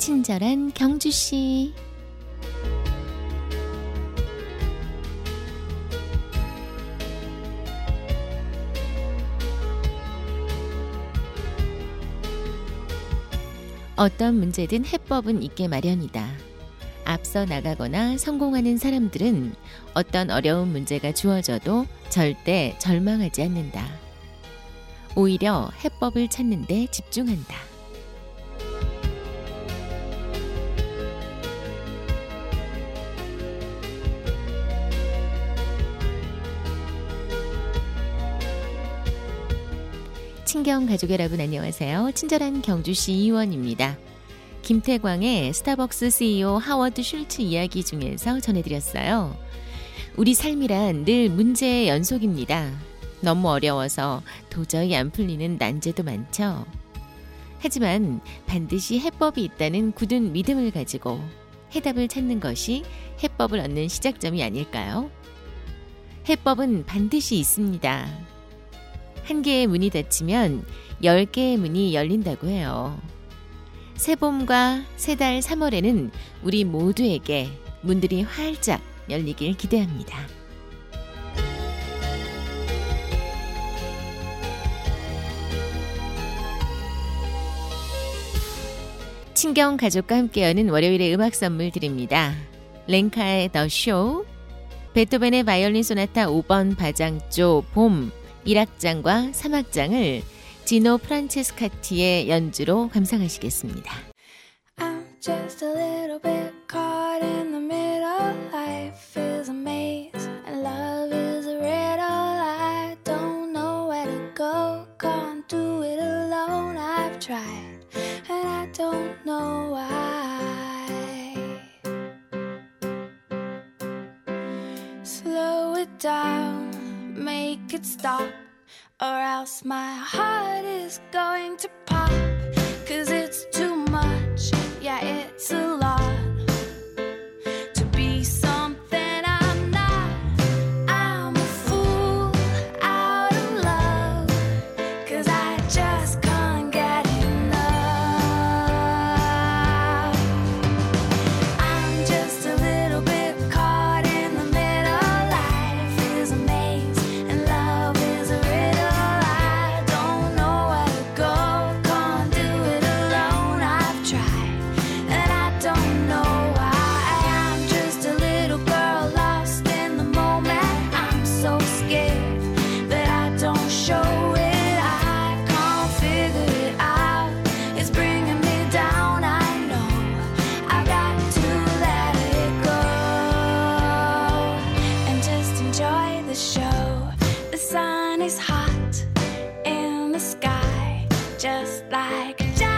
친절한 경주 씨. 어떤 문제든 해법은 있게 마련이다. 앞서 나가거나 성공하는 사람들은 어떤 어려운 문제가 주어져도 절대 절망하지 않는다. 오히려 해법을 찾는 데 집중한다. 친경 가족 여러분 안녕하세요. 친절한 경주시 의원입니다. 김태광의 스타벅스 CEO 하워드 슐츠 이야기 중에서 전해드렸어요. 우리 삶이란 늘 문제의 연속입니다. 너무 어려워서 도저히 안 풀리는 난제도 많죠. 하지만 반드시 해법이 있다는 굳은 믿음을 가지고 해답을 찾는 것이 해법을 얻는 시작점이 아닐까요? 해법은 반드시 있습니다. 한 개의 문이 닫히면 열 개의 문이 열린다고 해요. 새봄과 새달 3월에는 우리 모두에게 문들이 활짝 열리길 기대합니다. 친경 가족과 함께 여는 월요일의 음악 선물 드립니다. 랭카의 더 쇼, 베토벤의 바이올린 소나타 5번 바장조 봄 1악장과 3악장을 지노 프란체스카티의 연주로 감상하시겠습니다. Stop. Or else my heart is going to like a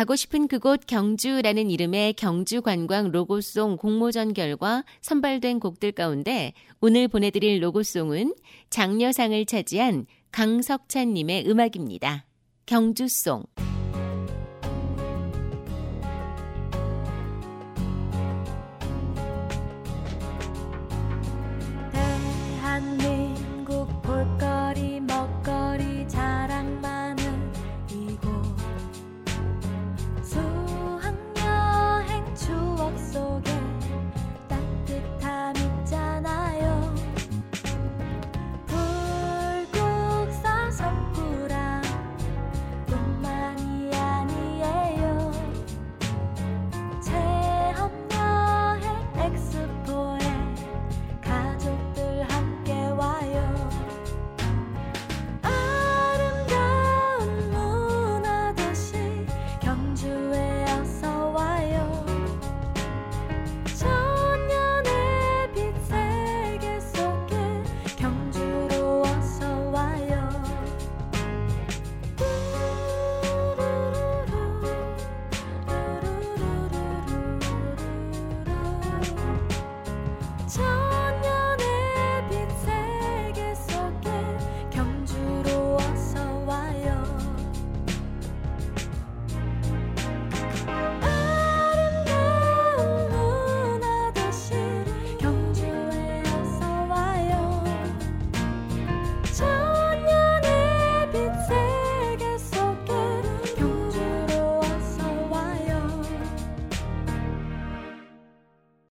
가고 싶은 그곳 경주라는 이름의 경주 관광 로고송 공모전 결과 선발된 곡들 가운데 오늘 보내드릴 로고송은 장려상을 차지한 강석찬님의 음악입니다. 경주송. 대한민